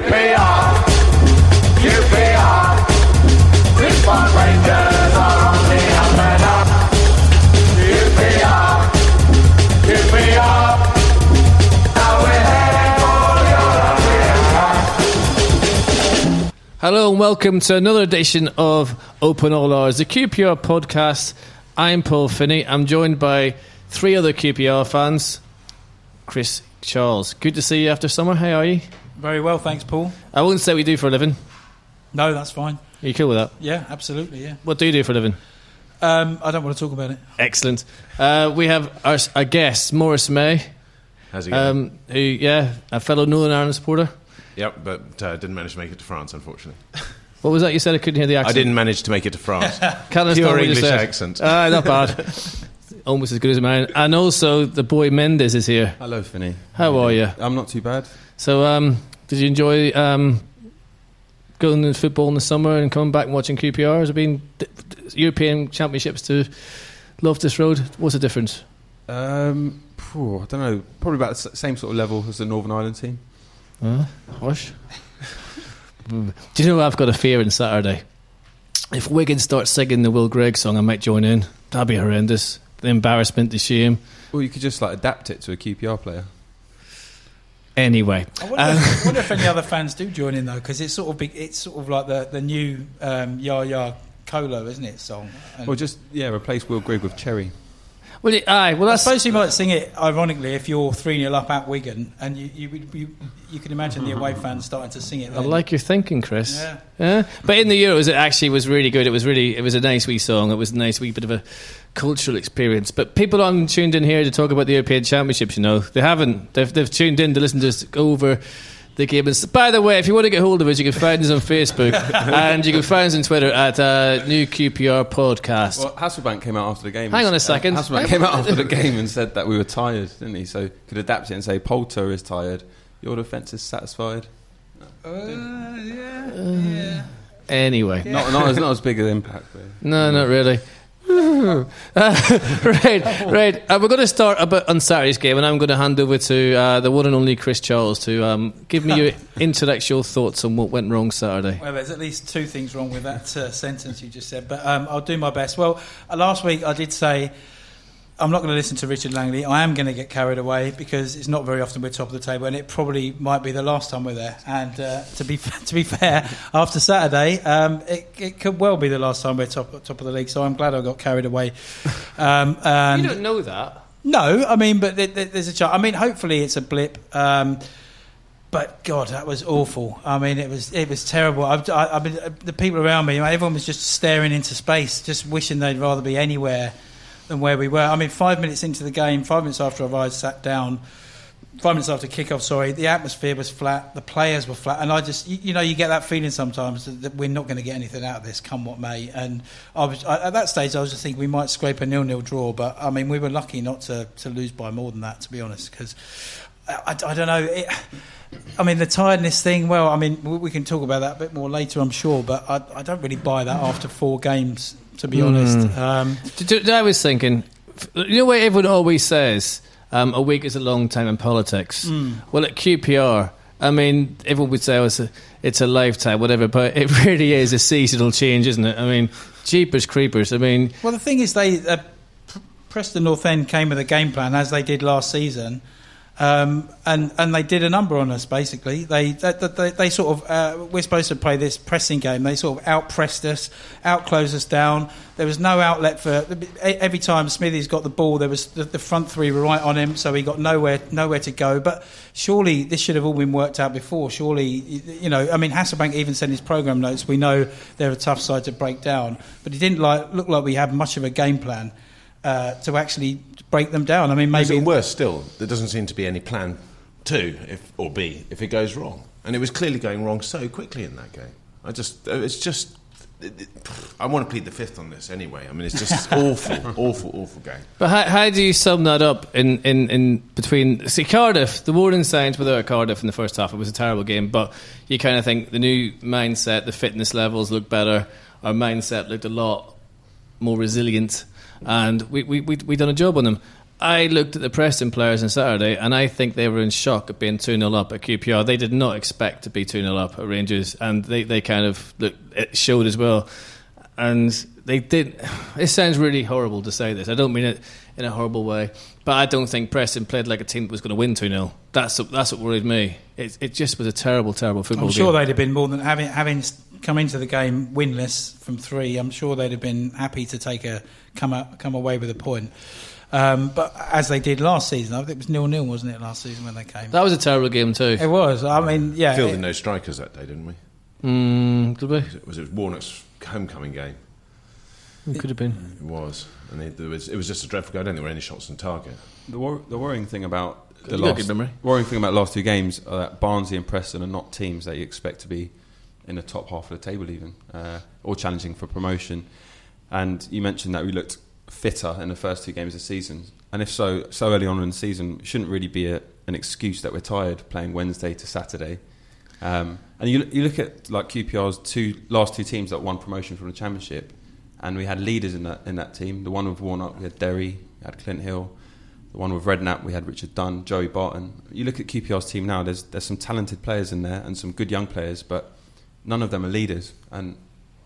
QPR, QPR. Rangers are on the. QPR, QPR. Now we're. Hello and welcome to another edition of Open All Hours, the QPR podcast. I'm Paul Finney. I'm joined by three other QPR fans. Chris Charles, good to see you after summer. How are you? Very well, thanks, Paul. I won't say what you do for a living. No, that's fine. Are you cool with that? Yeah, absolutely. Yeah. What do you do for a living? Um, I don't want to talk about it. Excellent. Uh, we have our, our guest, Morris May, How's it going? um, who, yeah, a fellow Northern Ireland supporter. yep, but uh, didn't manage to make it to France, unfortunately. What was that you said? I couldn't hear the accent. I didn't manage to make it to France. Can't Pure understand what you English said. accent. Ah, not bad. Almost as good as mine. And also, the boy Mendes is here. Hello, Finney. How are you? I'm not too bad. So, um, did you enjoy um, going to football in the summer and coming back and watching QPR? Has it been European Championships to Loftus Road? What's the difference? Um, phew, I don't know. Probably about the same sort of level as the Northern Ireland team. Huh? Hush. Do you know I've got a fear on Saturday? If Wigan starts singing the Will Grigg song, I might join in. That'd be horrendous. The embarrassment, the shame. Well, you could just like adapt it to a QPR player. Anyway, I wonder, I wonder if any other fans do join in though, because it's sort of big. It's sort of like the the new um, Ya Ya Colo, isn't it? Song. And Or just yeah, replace Will Grigg with Chery. Well, it- aye, well, I suppose you might sing it ironically if you're three 0 up at Wigan, and you you, you you can imagine the away fans starting to sing it. I Then. like your thinking, Chris. Yeah. Yeah. But in the Euros, it actually was really good. It was really, it was a nice wee song. It was a nice wee bit of a cultural experience. But people aren't tuned in here to talk about the European Championships. You know, they haven't. They've, they've tuned in to listen to us go over the game. And by the way, if you want to get hold of us, you can find us on Facebook and you can find us on Twitter at uh, New QPR Podcast. Well, Hasselbaink came out after the game. Hang on a second. Uh, second. Hasselbaink came out after the game and said that we were tired, didn't he? So could adapt it and say Polter is tired. Your defence is satisfied. Uh, yeah, yeah. Anyway, Not, not, as, not as big an impact. But No, not really. Uh, right, right. Uh, we're going to start a bit on Saturday's game, and I'm going to hand over to uh, the one and only Chris Charles to um, give me your intellectual thoughts on what went wrong Saturday. Well, there's at least two things wrong with that uh, sentence you just said, but um, I'll do my best. Well, uh, last week I did say I'm not going to listen to Richard Langley. I am going to get carried away because it's not very often we're top of the table, and it probably might be the last time we're there. And uh, to be to be fair, after Saturday, um, it, it could well be the last time we're top top of the league. So I'm glad I got carried away. Um, and you don't know that. no, I mean, but there, there- there's a chance. I mean, hopefully it's a blip. Um, but God, that was awful. I mean, it was it was terrible. I've, I, I've been, the people around me, everyone was just staring into space, just wishing they'd rather be anywhere than where we were. I mean, five minutes into the game, five minutes after I've sat down, five minutes after kickoff, sorry, the atmosphere was flat, the players were flat, and I just, you, you know, you get that feeling sometimes that, that we're not going to get anything out of this, come what may. And I was I, at that stage, I was just thinking we might scrape a nil-nil draw, but I mean, we were lucky not to, to lose by more than that, to be honest, because I, I, I don't know. It, I mean, the tiredness thing. Well, I mean, we, we can talk about that a bit more later, I'm sure. But I, I don't really buy that after four games, to be honest. Um, D- d- I was thinking, you know what everyone always says? Um, a week is a long time in politics. Well, at QPR, I mean, everyone would say oh, it's, a, it's a lifetime, whatever, but it really is a seasonal change, isn't it? I mean, jeepers creepers. I mean, Well, the thing is, they uh, Preston North End came with a game plan as they did last season, um, and and they did a number on us. Basically, they they, they, they sort of uh, we're supposed to play this pressing game. They sort of out pressed us, out closed us down. There was no outlet for every time Smithies got the ball. There was the, the front three were right on him, so he got nowhere nowhere to go. But surely this should have all been worked out before. Surely you know, I mean, Hasselbaink even said in his program notes, we know they're a tough side to break down, but it didn't like look like we had much of a game plan uh, to actually break them down. I mean, Maybe maybe worse still, there doesn't seem to be any plan two if, or B if it goes wrong. And it was clearly going wrong so quickly in that game. I just, uh, it's just, it, it, I want to plead the fifth on this anyway. I mean, it's just awful, awful, awful game. But how, how do you sum that up in, in, in between? See, Cardiff, the warning signs without Cardiff in the first half, it was a terrible game. But you kind of think the new mindset, the fitness levels look better. Our mindset looked a lot more resilient, and we we we we done a job on them. I looked at the Preston players on Saturday, and I think they were in shock at being 2 0 up at QPR. They did not expect to be 2 0 up at Rangers, and they, they kind of look, it showed as well. And they did. It sounds really horrible to say this. I don't mean it in a horrible way, but I don't think Preston played like a team that was going to win 2 0. That's, that's what worried me. It, it just was a terrible, terrible football game. I'm sure game. they'd have been more than having having come into the game winless from three. I'm sure they'd have been happy to take a come out, come away with a point. Um, but as they did last season, I think it was nil nil, wasn't it? Last season when they came, That was a terrible game, too. it was. I mean, yeah, Fielded it- no strikers that day, didn't we? Mm, did we? Was it, was it Warnock's homecoming game? It could have been. It was, and it, there was, it was just a dreadful game. I don't think there were any shots on target. The, wor- the worrying thing about the last good memory. worrying thing about the last two games are that Barnsley and Preston are not teams that you expect to be in the top half of the table, even uh, or challenging for promotion. And you mentioned that we looked fitter in the first two games of the season, and if so, so early on in the season, shouldn't really be a, an excuse that we're tired playing Wednesday to Saturday. Um, and you, you look at like QPR's two last two teams that won promotion from the Championship, and we had leaders in that in that team. The one with Warnock, we had Derry, we had Clint Hill. The one with Redknapp, we had Richard Dunne, Joey Barton. You look at QPR's team now. There's there's some talented players in there and some good young players, but none of them are leaders. And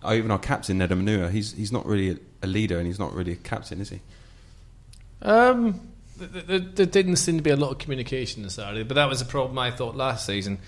even our captain Nedum Onuoha, he's he's not really a, leader and he's not really a captain, is he? Um, th- th- th- there didn't seem to be a lot of communication this Saturday, but that was a problem I thought last season.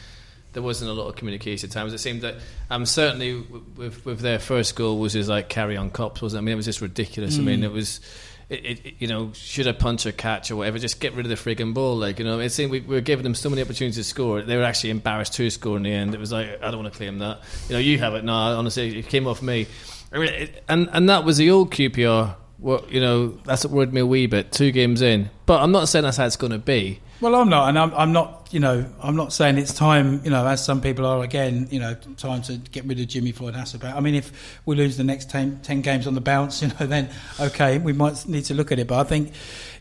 There wasn't a lot of communication at times. It seemed that um, certainly with with their first goal was just like carry on cops, wasn't it? I mean, it was just ridiculous. I mean, it was. It, it, you know, should I punch or catch or whatever? Just get rid of the frigging ball. Like, you know, it seemed we, we were giving them so many opportunities to score. They were actually embarrassed to score in the end. It was like, I don't want to claim that. You know, you have it. No, honestly, it came off me. And and that was the old QPR. Well, you know, that's what worried me a wee bit. Two games in, but I'm not saying that's how it's going to be. Well, I'm not, and I'm, I'm not. You know, I'm not saying it's time. You know, as some people are again. You know, time to get rid of Jimmy Floyd Hasselbaink. I mean, if we lose the next 10, 10 games on the bounce, you know, then okay, we might need to look at it. But I think,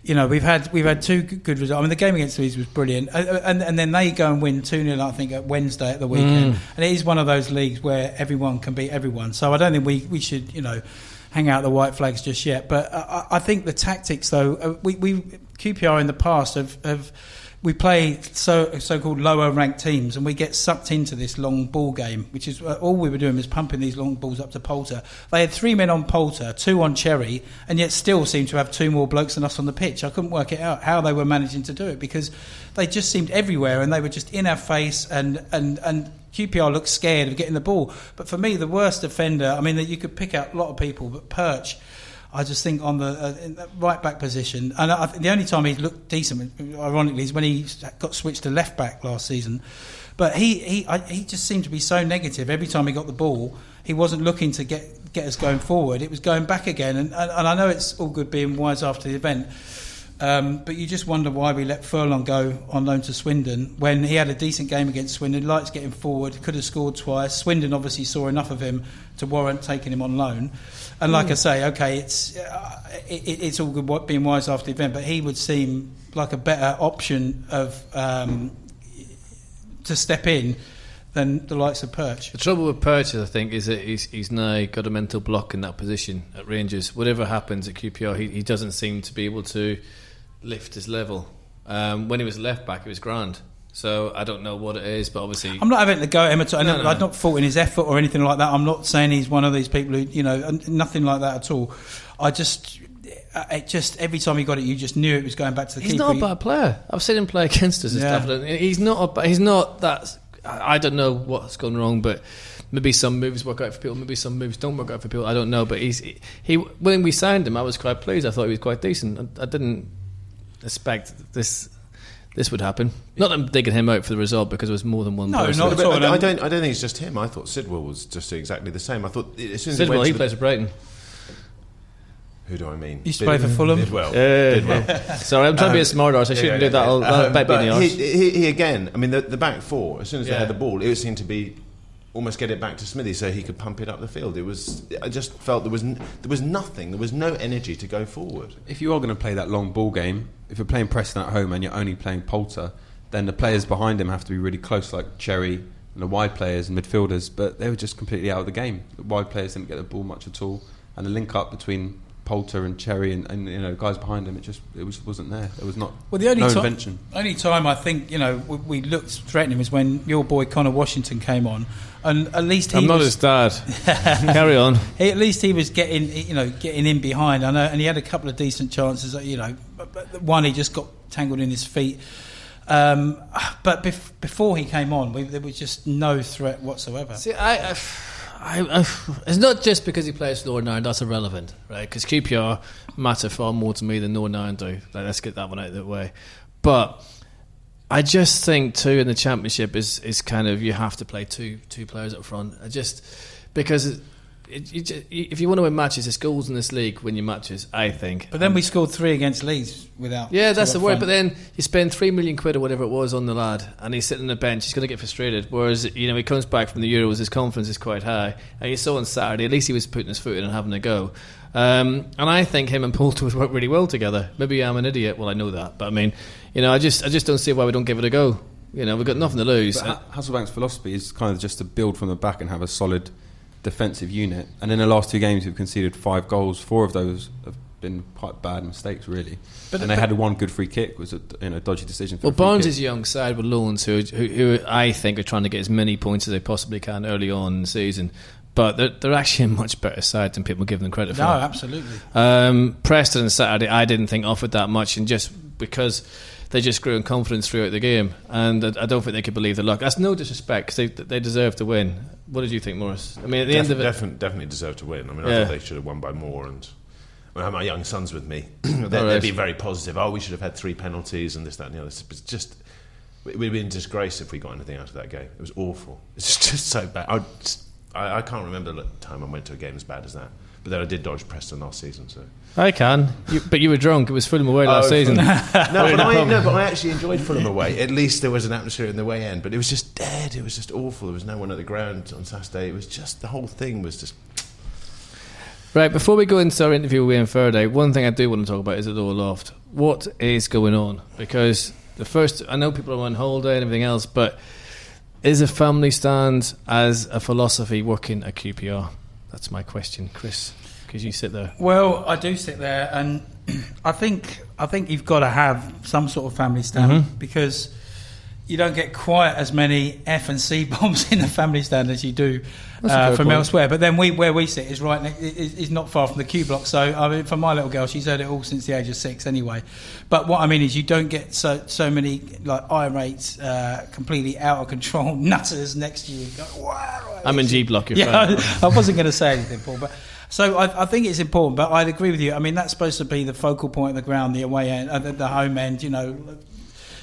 you know, we've had we've had two good results. I mean, the game against Leeds was brilliant, Uh, uh, and and then they go and win two 0 I think at Wednesday at the weekend, and it is one of those leagues where everyone can beat everyone. So I don't think we we should, you know. Hang out the white flags just yet, but I, I I think the tactics, though, uh, we, we QPR in the past have, have we play so so-called lower ranked teams and we get sucked into this long ball game which is uh, all we were doing was pumping these long balls up to Polter. They had three men on Polter two on Chery and yet still seemed to have two more blokes than us on the pitch. I couldn't work it out how they were managing to do it because they just seemed everywhere and they were just in our face and and and QPR looked scared of getting the ball. But for me the worst offender I mean that you could pick out a lot of people but Perch I just think on the uh, right back position, and I, the only time he looked decent, ironically, is when he got switched to left back last season. But he he I, he just seemed to be so negative every time he got the ball. He wasn't looking to get get us going forward. It was going back again, and and, and I know it's all good being wise after the event. Um, but you just wonder why we let Furlong go on loan to Swindon when he had a decent game against Swindon. Lights getting forward, could have scored twice. Swindon obviously saw enough of him to warrant taking him on loan. And like I say, okay, it's uh, it, it's all good being wise after the event, but he would seem like a better option of um, to step in than the likes of Perch. The trouble with Perch, I think, is that he's, he's now got a mental block in that position at Rangers. Whatever happens at QPR, he, he doesn't seem to be able to lift his level. Um, when he was left back, it was grand. So I don't know what it is, but obviously, I'm not having to go at him at all. No, no, I'm no. not faulting his effort or anything like that. I'm not saying he's one of these people who, you know, nothing like that at all. I just, it just every time he got it, you just knew it was going back to the he's keeper. not a bad player. I've seen him play against us and Yeah. stuff. He's not. A, he's not that. I I don't know what's gone wrong, but maybe some moves work out for people. Maybe some moves don't work out for people. I don't know. But he's he. When we signed him, I was quite pleased. I thought he was quite decent. I, I didn't expect this. This would happen. Not that I'm digging him out for the result because there was more than one No, person. not at all. I, I don't. I don't think it's just him. I thought Sidwell was just exactly the same. I thought as soon as he Sidwell, went he the- plays for Brighton. Who do I mean? Used to play for Fulham. Bidwell. Yeah, Bidwell. Sorry, I'm trying to be a smart arse. I shouldn't do that. I'll, I'll Um, bet me the he, he, he again. I mean, the, the back four. As soon as Yeah. they had the ball, it seemed to be almost get it back to Smithy so he could pump it up the field. It was. I just felt there was n- there was nothing. There was no energy to go forward. If you are going to play that long ball game, if you're playing Preston at home and you're only playing Polter, then the players behind him have to be really close, like Chery and the wide players and midfielders. But they were just completely out of the game. The wide players didn't get the ball much at all, and the link up between Polter and Chery and, and you know guys behind him. It just it was wasn't there. It was not. Well, the only no ti- invention. Only time I think you know we, we looked threatening was when your boy Conor Washington came on, and at least he I'm not was, his dad. Carry on. he, at least he was getting you know getting in behind. I know, and he had a couple of decent chances. You know, but, but one he just got tangled in his feet. Um, but bef- before he came on, we, there was just no threat whatsoever. See, I, I, I, I, it's not just because he plays for Northern Ireland that's irrelevant, right? Because QPR matter far more to me than Northern Ireland do. Like, let's get that one out of the way. But I just think too in the championship is is kind of you have to play two two players up front. I just because. It, it, you ju- if you want to win matches, it's goals in this league win your matches. I think. But then we scored three against Leeds without. Yeah, that's the word. But then you spend three million quid or whatever it was on the lad, and he's sitting on the bench. He's going to get frustrated. Whereas you know he comes back from the Euros, his confidence is quite high, and you saw on Saturday at least he was putting his foot in and having a go. Um, and I think him and Polter would work really well together. Maybe I'm an idiot. Well, I know that, but I mean, you know, I just I just don't see why we don't give it a go. You know, we've got nothing to lose. But Hasselbaink's philosophy is kind of just to build from the back and have a solid defensive unit. And in the last two games, we've conceded five goals. Four of those have been quite bad mistakes, really. But- and they but- had one good free kick. Was a you know, dodgy decision. For Well, a Barnes is a young side with loans who, who, who I think are trying to get as many points as they possibly can early on in the season. But they're, they're actually a much better side than people give them credit for. no, absolutely. Um, Preston on Saturday, I didn't think offered that much, and just because they just grew in confidence throughout the game, and I, I don't think they could believe the luck. That's no disrespect because they they deserve to win. What did you think, Morris? I mean, at the end of it, definitely, definitely deserve to win. I mean, I Yeah. thought they should have won by more. And I have my young sons with me. they, they'd be very positive. Oh, we should have had three penalties and this, that, and the other. It's just we'd be in disgrace if we got anything out of that game. It was awful. It's just so bad. I, just, I, I can't remember the time I went to a game as bad as that. But then I did dodge Preston last season. So I can, you, but you were drunk. It was Fulham away last Oh, season. no, but I, no, but I actually enjoyed Fulham away. At least there was an atmosphere in the way end. But it was just dead. It was just awful. There was no one at the ground on Saturday. It was just the whole thing was just Right, before we go into our interview with Ian Fereday, one thing I do want to talk about is the lower loft. What is going on? Because the first, I know people are on holiday and everything else, but is a family stand as a philosophy working at QPR? That's my question, Chris. Because you sit there. Well, I do sit there, and I think I think you've got to have some sort of family stand Mhm. because you don't get quite as many F and C bombs in the family stand as you do uh, from point. elsewhere. But then we where we sit is right is, is not far from the Q block. So I mean, for my little girl, she's heard it all since the age of six anyway. But what I mean is, you don't get so so many like irate, uh, completely out of control nutters next to you. Go, wow, I'm in G block, yeah. I, I wasn't going to say anything, Paul, but so I, I think it's important. But I'd agree with you. I mean, that's supposed to be the focal point of the ground, the away end, uh, the, the home end. You know,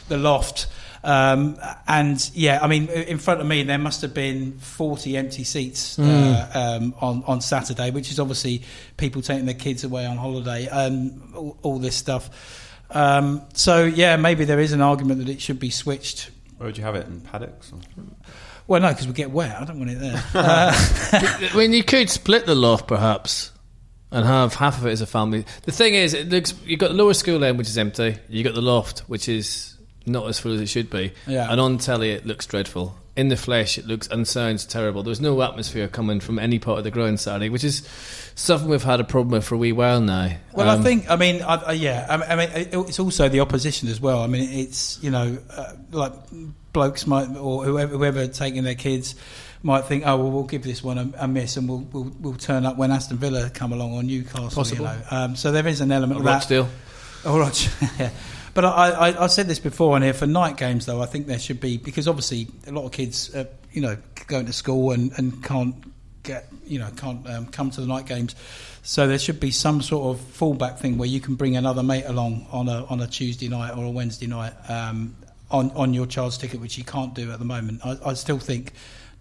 the loft. Um, and yeah, I mean, in front of me there must have been forty empty seats uh, um, on on Saturday, which is obviously people taking their kids away on holiday and all, all this stuff. Um, so yeah, maybe there is an argument that it should be switched. Where would you have it in paddocks? Or? Well, no, because we get wet. I don't want it there. Uh, I mean, you could split the loft perhaps and have half of it as a family. The thing is, it looks you've got the lower school end, which is empty. You've got the loft, which is not as full as it should be. Yeah. And on telly, it looks dreadful. In the flesh, it looks and sounds terrible. There's no atmosphere coming from any part of the ground Saturday, which is something we've had a problem with for a wee while now. Well, Um, I think, I mean, I, yeah, I mean, I mean, it's also the opposition as well. I mean, it's you know, uh, like blokes might or whoever, whoever taking their kids might think, oh well, we'll give this one a, a miss, and we'll, we'll we'll turn up when Aston Villa come along or Newcastle. Possible. You know? um, so there is an element of that. Rochdale. Oh, right. yeah. But I, I, I said this before on here for night games, though. I think there should be because obviously a lot of kids, uh, you know, going to school and, and can't get, you know, can't um, come to the night games. So there should be some sort of fallback thing where you can bring another mate along on a on a Tuesday night or a Wednesday night um, on on your child's ticket, which you can't do at the moment. I, I still think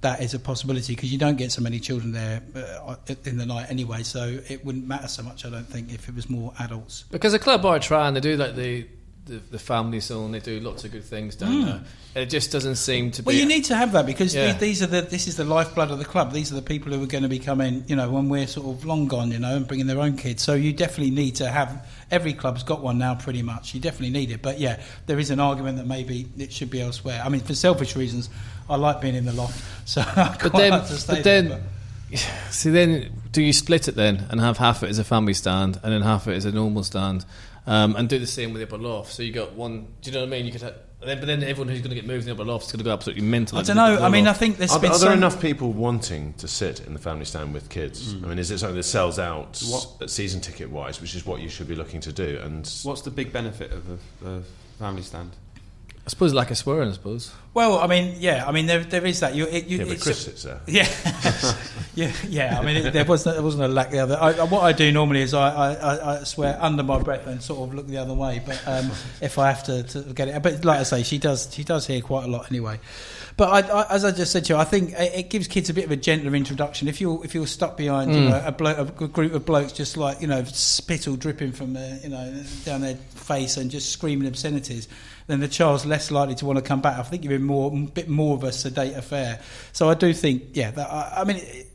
that is a possibility because you don't get so many children there uh, in the night anyway. So it wouldn't matter so much, I don't think, if it was more adults. Because the club I are trying, they do like the, the, the family zone, they do lots of good things down there. It just doesn't seem to be. Hmm. Well, you need to have that because Yeah. these are the this is the lifeblood of the club. These are the people who are going to be coming, you know, when we're sort of long gone, you know, and bringing their own kids. So you definitely need to have. Every club's got one now, pretty much. You definitely need it. But yeah, there is an argument that maybe it should be elsewhere. I mean, for selfish reasons, I like being in the loft, so I but then, like to stay but then there. See, then do you split it then and have half it as a family stand and then half it as a normal stand, um, and do the same with the upper loft? So you got one. Do you know what I mean? You could, have, then, but then everyone who's going to get moved in the upper loft is going to go absolutely mental. I don't know. I mean, I think there's Are, been are there some- enough people wanting to sit in the family stand with kids? I mean, is it something that sells out What- season ticket wise, which is what you should be looking to do? And What's the big benefit of a, a family stand? I suppose like a swearing. I suppose. Well, I mean, yeah, I mean, there, there is that. You, it, you, yeah, but it's- Chris sits there. Yeah, yeah, yeah. I mean, it, there wasn't there wasn't a lack the other. I, I- what I do normally is I, I, I, I swear under my breath and sort of look the other way. But um, if I have to, to get it, but like I say, she does she does hear quite a lot anyway. But I, I, as I just said to you, I think it, it gives kids a bit of a gentler introduction. If you're if you're stuck behind you mm. know, a, blo- a group of blokes just like you know spittle dripping from their you know down their face and just screaming obscenities, then the child's less likely to want to come back. I think you're in more a bit more of a sedate affair. So I do think, yeah, that, I, I mean. It,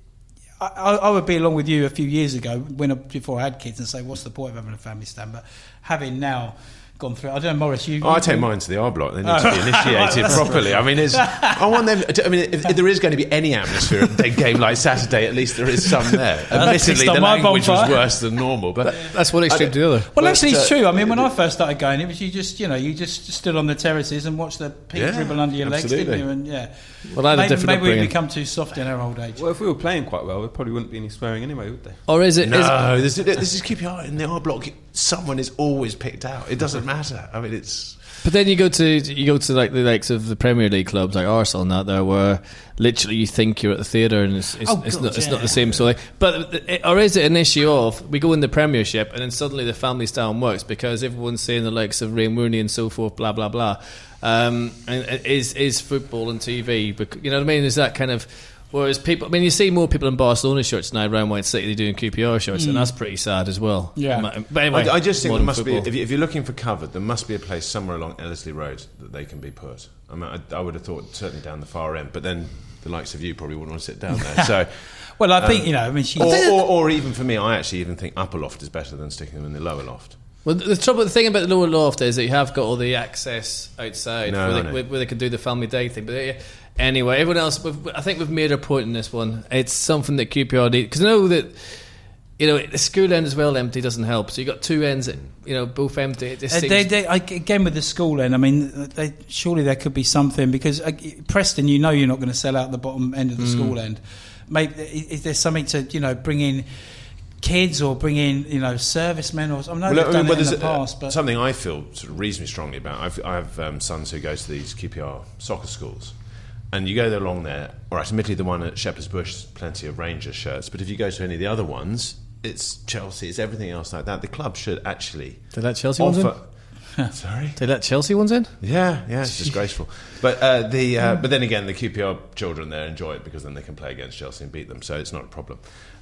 I, I I would be along with you a few years ago when before I had kids and say, "What's the point of having a family stand?" But having now gone through, I don't know, Morris. You, Oh, I take mine to the R block. They need to be initiated properly. I mean, it's, I want them. To, I mean, if, if there is going to be any atmosphere at a game like Saturday, at least there is some there. Admittedly, the my language was worse than normal, but That's what extreme to the. Well, But, actually, it's uh, true. I mean, when I first started going, it was you just, you know, you just stood on the terraces and watched the pig Yeah, dribble under your legs, didn't you? And yeah, Well, I had a maybe, different maybe we upbringing. become too soft in our old age. Well, if we were playing quite well, there probably wouldn't be any swearing anyway, would there? Or is it? no, this, is- this is QPR in the R block. Someone is always picked out. It doesn't matter. I mean, it's. But then you go to you go to like the likes of the Premier League clubs like Arsenal and that there where literally you think you're at the theatre and it's, it's, Oh, it's God, not it's not the same of thing. But it- or is it an issue of we go in the Premiership and then suddenly the family style works because everyone's saying the likes of Ray Mooney and so forth, blah blah blah. Um, and and is is football and TV? You know what I mean? Is that kind of Whereas people, I mean, you see more people in Barcelona shirts now around White City doing QPR shirts, and that's pretty sad as well. Yeah. but anyway, I, I just think there must football. be. If, you, if you're looking for cover, there must be a place somewhere along Ellerslie Road that they can be put. I mean, I, I would have thought certainly down the far end, but then the likes of you probably wouldn't want to sit down there. So. Well, I think you know. I mean, she. Or, or, or even for me, I actually even think upper loft is better than sticking them in the lower loft. Well, the trouble, the thing about the lower loft is that you have got all the access outside No, where, I they, know. where, where they can do the family day thing. But uh, anyway, everyone else, we've, I think we've made a point in this one. It's something that QPR need because I know that you know the school end as well empty doesn't help. So you have got two ends, that, you know, both empty. It Uh, seems- they, they, I, again, with the school end, I mean, they, surely there could be something because uh, Preston, you know, you're not going to sell out the bottom end of the school end. Maybe is, is there something to you know bring in kids or bring in you know servicemen or I know they've done it in the a- past, but something I feel sort of reasonably strongly about. I've, I have um, sons who go to these QPR soccer schools, and you go along there. All right, admittedly, the one at Shepherd's Bush, plenty of Rangers shirts, but if you go to any of the other ones, it's Chelsea, it's everything else like that. The club should actually They let Chelsea ones in? Sorry. They let Chelsea ones in. Yeah, yeah, it's disgraceful. But uh, the uh, but then again, the QPR children there enjoy it because then they can play against Chelsea and beat them, so it's not a problem.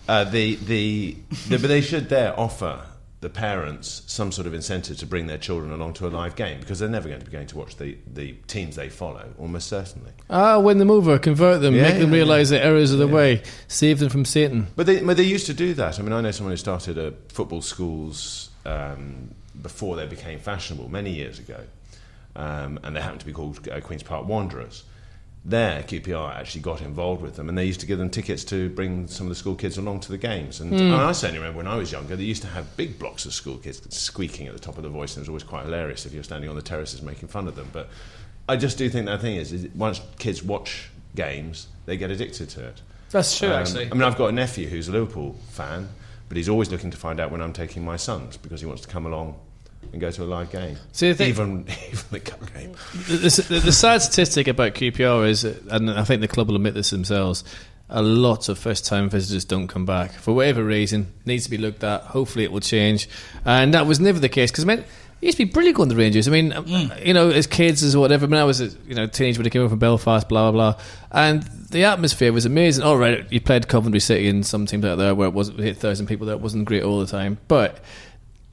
Uh, the, the the but they should there offer the parents some sort of incentive to bring their children along to a live game because they're never going to be going to watch the, the teams they follow, almost certainly. Ah, win them over, convert them, Yeah, make them yeah, realise the errors of the way, save them from Satan. But they, but they used to do that. I mean, I know someone who started a football schools um, before they became fashionable many years ago, um, and they happened to be called uh, Queens Park Wanderers. There, QPR actually got involved with them, and they used to give them tickets to bring some of the school kids along to the games. And, and I certainly remember when I was younger, they used to have big blocks of school kids squeaking at the top of the voice, and it was always quite hilarious if you were standing on the terraces making fun of them. But I just do think that thing is, is once kids watch games, they get addicted to it. That's true, Um, actually. I mean, I've got a nephew who's a Liverpool fan, but he's always looking to find out when I'm taking my sons because he wants to come along and go to a live game. So you think- even even the cup game. the, the, the sad statistic about QPR is, and I think the club will admit this themselves, a lot of first-time visitors don't come back for whatever reason. Needs to be looked at. Hopefully, it will change. And that was never the case because I mean. It used to be brilliant going to the Rangers. I mean, um, you know, as kids, as whatever. When I was, a, you know, teenage when I came over from Belfast, blah blah blah, and the atmosphere was amazing. All right, you played Coventry City and some teams out there where it wasn't hit thousand people. There it wasn't great all the time, but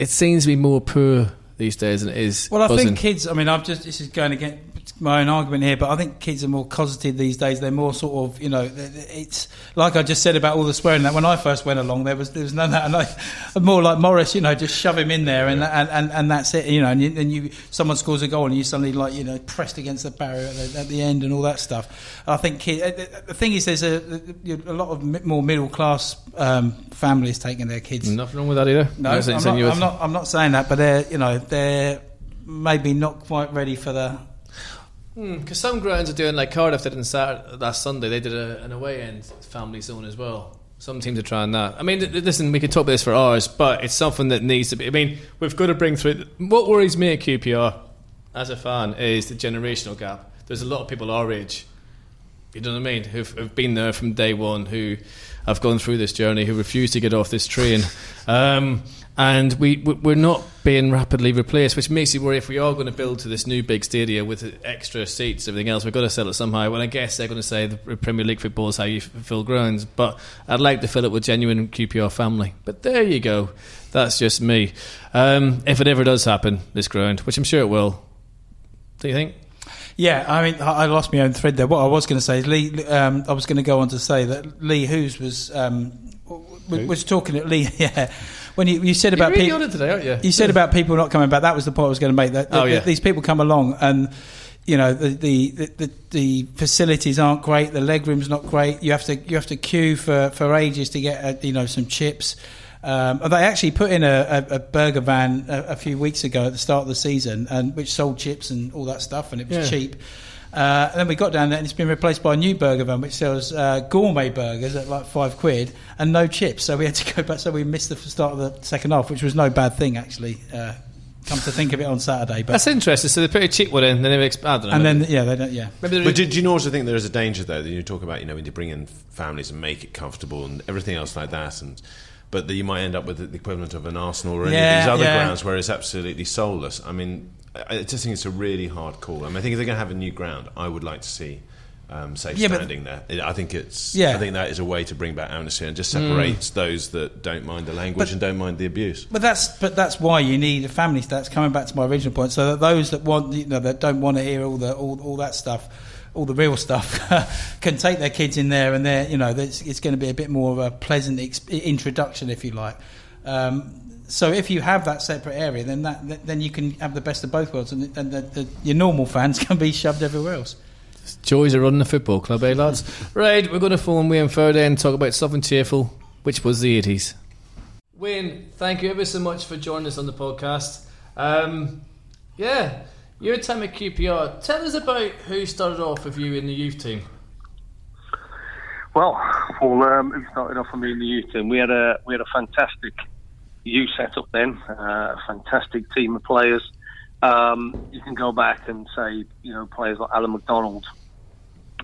it seems to be more poor these days than it is. Well, I buzzing. think kids. I mean, I've just this is going again my own argument here, but I think kids are more cosseted these days. They're more sort of, you know, it's like I just said about all the swearing. That when I first went along, there was there was none of that. And I, more like Morris, you know, just shove him in there, and and, and, and that's it. You know, and you, and you someone scores a goal, and you suddenly like you know pressed against the barrier at the, at the end, and all that stuff. I think kid, uh, the thing is, there's a, a lot of more middle class um, families taking their kids. Nothing wrong with that either. No, I'm not. I'm not. I'm not saying that, but they're you know they're maybe not quite ready for the. Because some grounds are doing like Cardiff did on Saturday, last Sunday. They did a, an away end family zone as well. Some teams are trying that. I mean, listen, we could talk about this for hours, but it's something that needs to be. I mean, we've got to bring through. What worries me at QPR as a fan is the generational gap. There's a lot of people our age, you know what I mean, who've, who've been there from day one, who have gone through this journey, who refuse to get off this train. Um, and we, we- we're not being rapidly replaced, which makes you worry if we are going to build to this new big stadium with extra seats, everything else, we've got to sell it somehow. Well, I guess they're going to say the Premier League football is how you fill grounds, but I'd like to fill it with genuine QPR family. But there you go. That's just me. Um, if it ever does happen, this ground, which I'm sure it will, do you think? Yeah, I mean, I I lost my own thread there. What I was going to say is Lee. Um, I was going to go on to say that Lee Hughes was um, w- was talking at Lee. Yeah, when you, you said about really people. today, aren't you? You said about people not coming back. That was the point I was going to make. That, that- Oh, yeah. these people come along and. You know the, the, the, the, facilities aren't great. The leg room's not great. You have to you have to queue for, for ages to get uh, you know some chips. Um, they actually put in a, a, a burger van a, a few weeks ago at the start of the season, and which sold chips and all that stuff, and it was Yeah. cheap. Uh, and then we got down there, and it's been replaced by a new burger van, which sells uh, gourmet burgers at like five quid and no chips. So we had to go back. So we missed the start of the second half, which was no bad thing actually. Uh, come to think of it on Saturday, but That's interesting. So they put a cheap one in, then they expand. and then yeah, they don't yeah. maybe But do, do you also think there is a danger though that you talk about you know when you bring in families and make it comfortable and everything else like that and but that you might end up with the equivalent of an Arsenal or any Yeah, of these other yeah. grounds where it's absolutely soulless. I mean, I just think it's a really hard call. I mean, I think if they're going to have a new ground, I would like to see. Um, safe Yeah, standing there. I think it's. Yeah. I think that is a way to bring back amnesty and just separates those that don't mind the language But- and don't mind the abuse. But that's but that's why you need a family stats. Coming back to my original point, so that those that want you know that don't want to hear all the all, all that stuff, all the real stuff, can take their kids in there, and they're you know it's, it's going to be a bit more of a pleasant ex- introduction, if you like. Um, so if you have that separate area, then that then you can have the best of both worlds, and, and the, the, your normal fans can be shoved everywhere else. Joys of running a football club, eh, lads? right, we're going to phone Wayne Fereday and talk about something cheerful, which was the 80s. Wayne, thank you ever so much for joining us on the podcast. Um, yeah, your time at QPR. Tell us about who started off with you in the youth team. Well, Paul, um, who started off with me in the youth team? We had a we had a fantastic youth setup then, uh, a fantastic team of players. Um, you can go back and say, you know, players like Alan McDonald,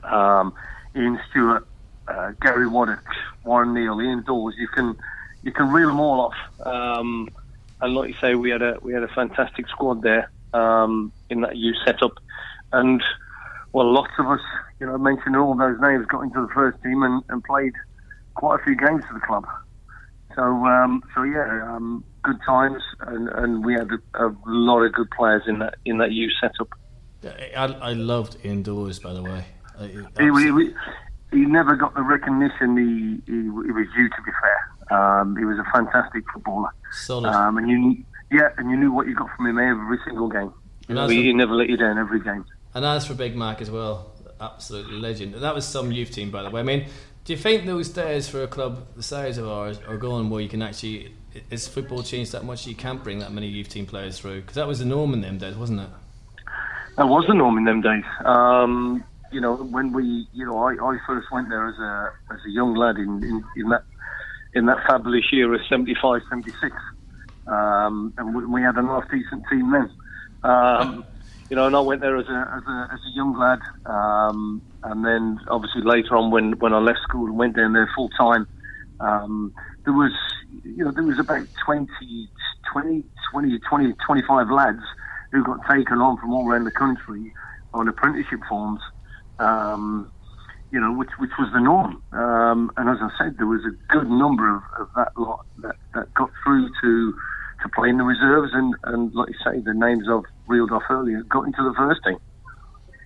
um, Ian Stewart, uh, Gary Waddock, Warren Neill, Ian Dawes. You can you can reel them all off. Um, and like you say, we had a we had a fantastic squad there um, in that youth setup, and well, lots of us, you know, mentioned all those names, got into the first team and, and played quite a few games for the club. So, um, so yeah, um, good times, and, and we had a, a lot of good players in that in that youth setup. I, I loved Ian Dawes, by the way. He, he, he, never got the recognition he, he, he was due. To be fair, um, he was a fantastic footballer, Solid. um, and you yeah, and you knew what you got from him every single game. And he, never let you down every game. And as for Big Mac as well, absolutely legend. And that was some youth team, by the way. I mean, do you think those days for a club the size of ours are gone where you can actually. Is football changed that much you can't bring that many youth team players through? Because that was the norm in them days, wasn't it? That was the norm in them days. Um, you know, when we, you know, I, I first went there as a as a young lad in, in, in that in that fabulous year of 75, 76. Um, and we, we had a half decent team then. Um, you know, and I went there as a as a, as a young lad, um, and then obviously later on when when I left school and went down there full time, um, there was you know there was about 20, 20, 20, 20, 25 lads who got taken on from all around the country on apprenticeship forms. Um, you know, which which was the norm. Um, and as I said, there was a good number of, of that lot that, that got through to to play in the reserves, and, and like you say, the names I've reeled off earlier got into the first team.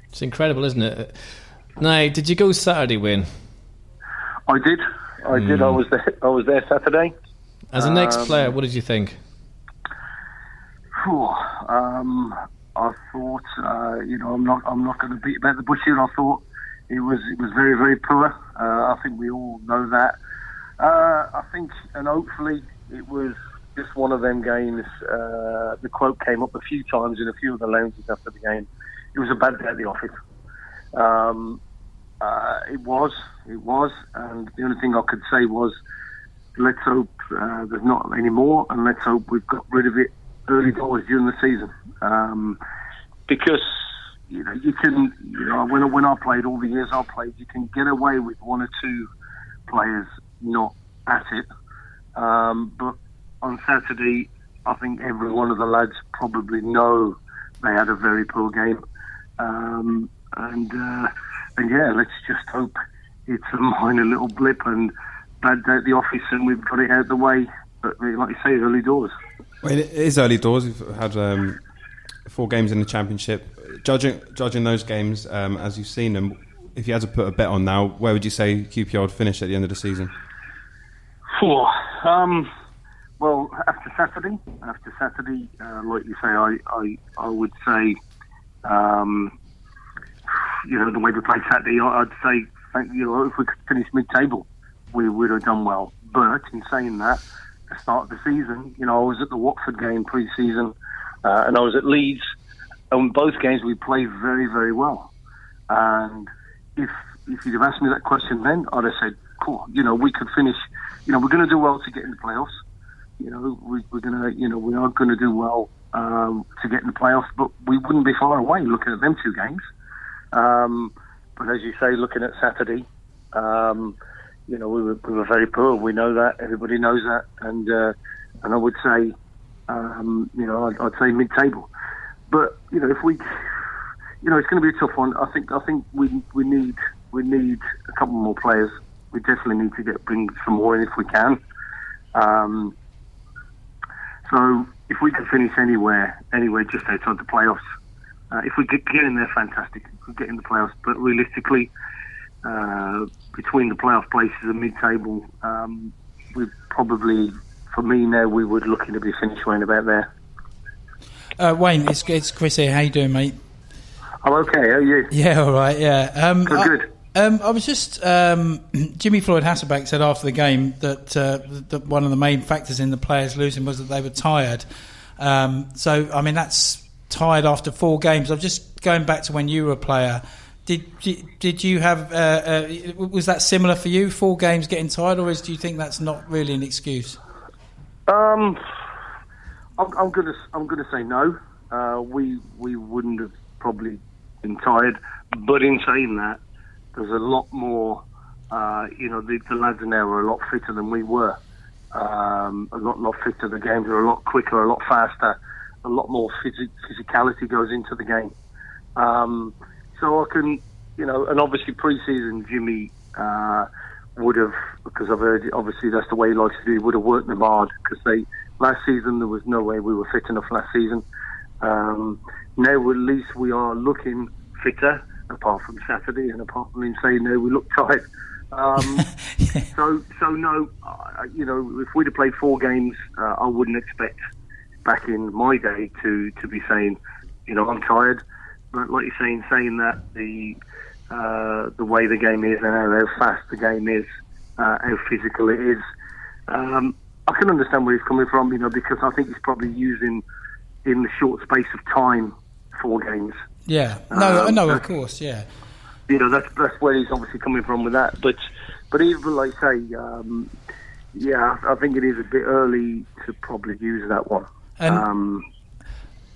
It's incredible, isn't it? Now, did you go Saturday, Wayne? I did. I did. I was there. I was there Saturday. As an ex Um, player, what did you think? Um, I thought, uh, you know, I'm not, I'm not going to beat about the bush here. I thought it was, it was very, very poor. Uh, I think we all know that. Uh, I think, and hopefully, it was just one of them games. Uh, the quote came up a few times in a few of the lounges after the game. It was a bad day at the office. Um, uh, it was, it was, and the only thing I could say was, let's hope uh, there's not any more, and let's hope we've got rid of it early doors during the season. Um, because you know you can, you know, when when I played all the years I played, you can get away with one or two players not at it. Um, but on Saturday, I think every one of the lads probably know they had a very poor game. Um, and uh, and yeah, let's just hope it's a minor little blip and bad day at the office, and we've got it out the way. But like you say, early doors. Well, it is early doors. We've had um, four games in the championship. Judging judging those games um, as you've seen them, if you had to put a bet on now, where would you say QPR would finish at the end of the season? Four. Um, well, after Saturday, after Saturday, uh, like you say, I, I, I would say, um, you know, the way we played Saturday, I'd say, you know, if we could finish mid-table, we would have done well. But in saying that, the start of the season, you know, I was at the Watford game pre-season, uh, and I was at Leeds, and both games we played very, very well. And if if you'd have asked me that question then, I'd have said, cool, you know, we could finish, you know, we're going to do well to get in the playoffs. You know, we, we're going to, you know, we are going to do well um, to get in the playoffs, but we wouldn't be far away looking at them two games. Um, but as you say, looking at Saturday, um, you know, we were, we were very poor. We know that. Everybody knows that. And uh, and I would say, um, you know, I'd, I'd say mid-table. But you know, if we, you know, it's going to be a tough one. I think I think we we need we need a couple more players. We definitely need to get bring some more in if we can. Um, so if we can finish anywhere, anywhere just outside the playoffs, uh, if we get, get in there, fantastic. If we get in the playoffs, but realistically, uh, between the playoff places and mid-table, um, we probably, for me now, we would looking to be finished around about there. Uh, Wayne, it's, it's Chris here. How you doing, mate? I'm okay. How are you? Yeah, all right. Yeah. Um, Good, I, good. Um, I was just um, Jimmy Floyd Hasselbaink said after the game that uh, that one of the main factors in the players losing was that they were tired. Um, so I mean that's tired after four games. I'm just going back to when you were a player. Did did, did you have uh, uh, was that similar for you? Four games getting tired, or is, do you think that's not really an excuse? Um, I'm, I'm gonna I'm gonna say no. Uh, we we wouldn't have probably been tired, but in saying that, there's a lot more. Uh, you know, the, the lads now are a lot fitter than we were. Um, a lot lot fitter. The games are a lot quicker, a lot faster. A lot more phys- physicality goes into the game. Um, so I can, you know, and obviously pre-season Jimmy uh, would have, because I've heard, obviously that's the way he likes to do. Would have worked them hard because they last season there was no way we were fit enough last season. Um, now at least we are looking fitter, apart from Saturday and apart from him saying no, we look tired. Um, so, so no, uh, you know, if we'd have played four games, uh, I wouldn't expect back in my day to to be saying, you know, I'm tired. But like you're saying, saying that the uh, the way the game is and how, fast the game is, uh, how physical it is, um, I can understand where he's coming from. You know, because I think he's probably using in the short space of time four games. Yeah. No, Um, no, of course, yeah. You know, that's that's where he's obviously coming from with that. But but even like say, um, yeah, I think it is a bit early to probably use that one. And- um,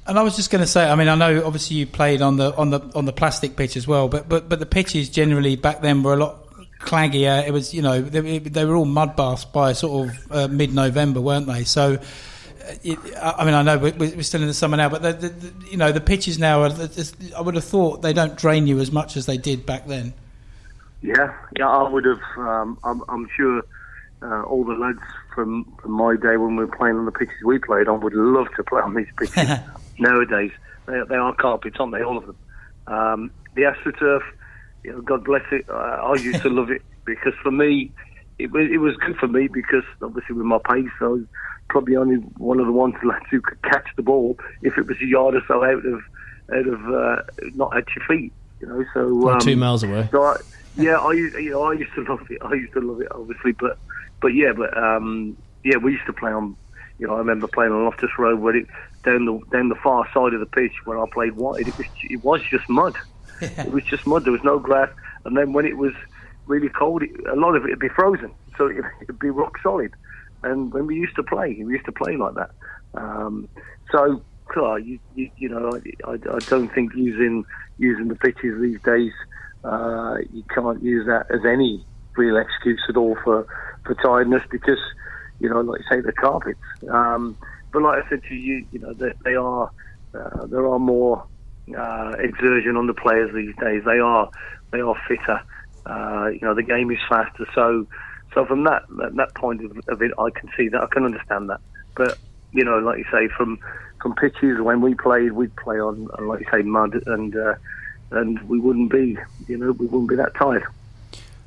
And I was just going to say, I mean, I know obviously you played on the on the on the plastic pitch as well, but but but the pitches generally back then were a lot claggier. It was, you know, they, they were all mud baths by sort of uh, mid-November, weren't they? So. Uh, It, I mean, I know we're, we're still in the summer now, but the, the, the, you know the pitches now. Are, I would have thought they don't drain you as much as they did back then. Yeah, yeah, I would have. Um, I'm, I'm sure uh, all the lads from, from my day when we were playing on the pitches we played on would love to play on these pitches. Nowadays, they, they are carpets, aren't they? All of them. Um, the AstroTurf, you know, God bless it. Uh, I used to love it because for me, it was it was good for me because obviously with my pace, I was probably only one of the ones lads who could catch the ball if it was a yard or so out of out of uh, not at your feet. You know, so um, two miles away. so I, yeah, I used- you know I used to love it. I used to love it, obviously, but but yeah, but um, yeah, we used to play on. You know, I remember playing on Loftus Road where it down the down the far side of the pitch when I played wide. It was it was just mud. It was just mud. There was no grass. And then when it was really cold, it, a lot of it would be frozen, so it, it'd be rock solid. And when we used to play, we used to play like that. Um, so, you, you, you know, I, I, I don't think using using the pitches these days, uh, you can't use that as any real excuse at all for, for tiredness because, you know, like you say, the carpets. Um, but like I said to you, you know, they, they are uh, there are more uh, exertion on the players these days. They are they are fitter. Uh, you know, the game is faster. So so from that that, point of, it, I can see that. I can understand that. But you know, like you say, from from pitches when we played, we'd play on, on like you say, mud, and uh, and we wouldn't be, you know, we wouldn't be that tired.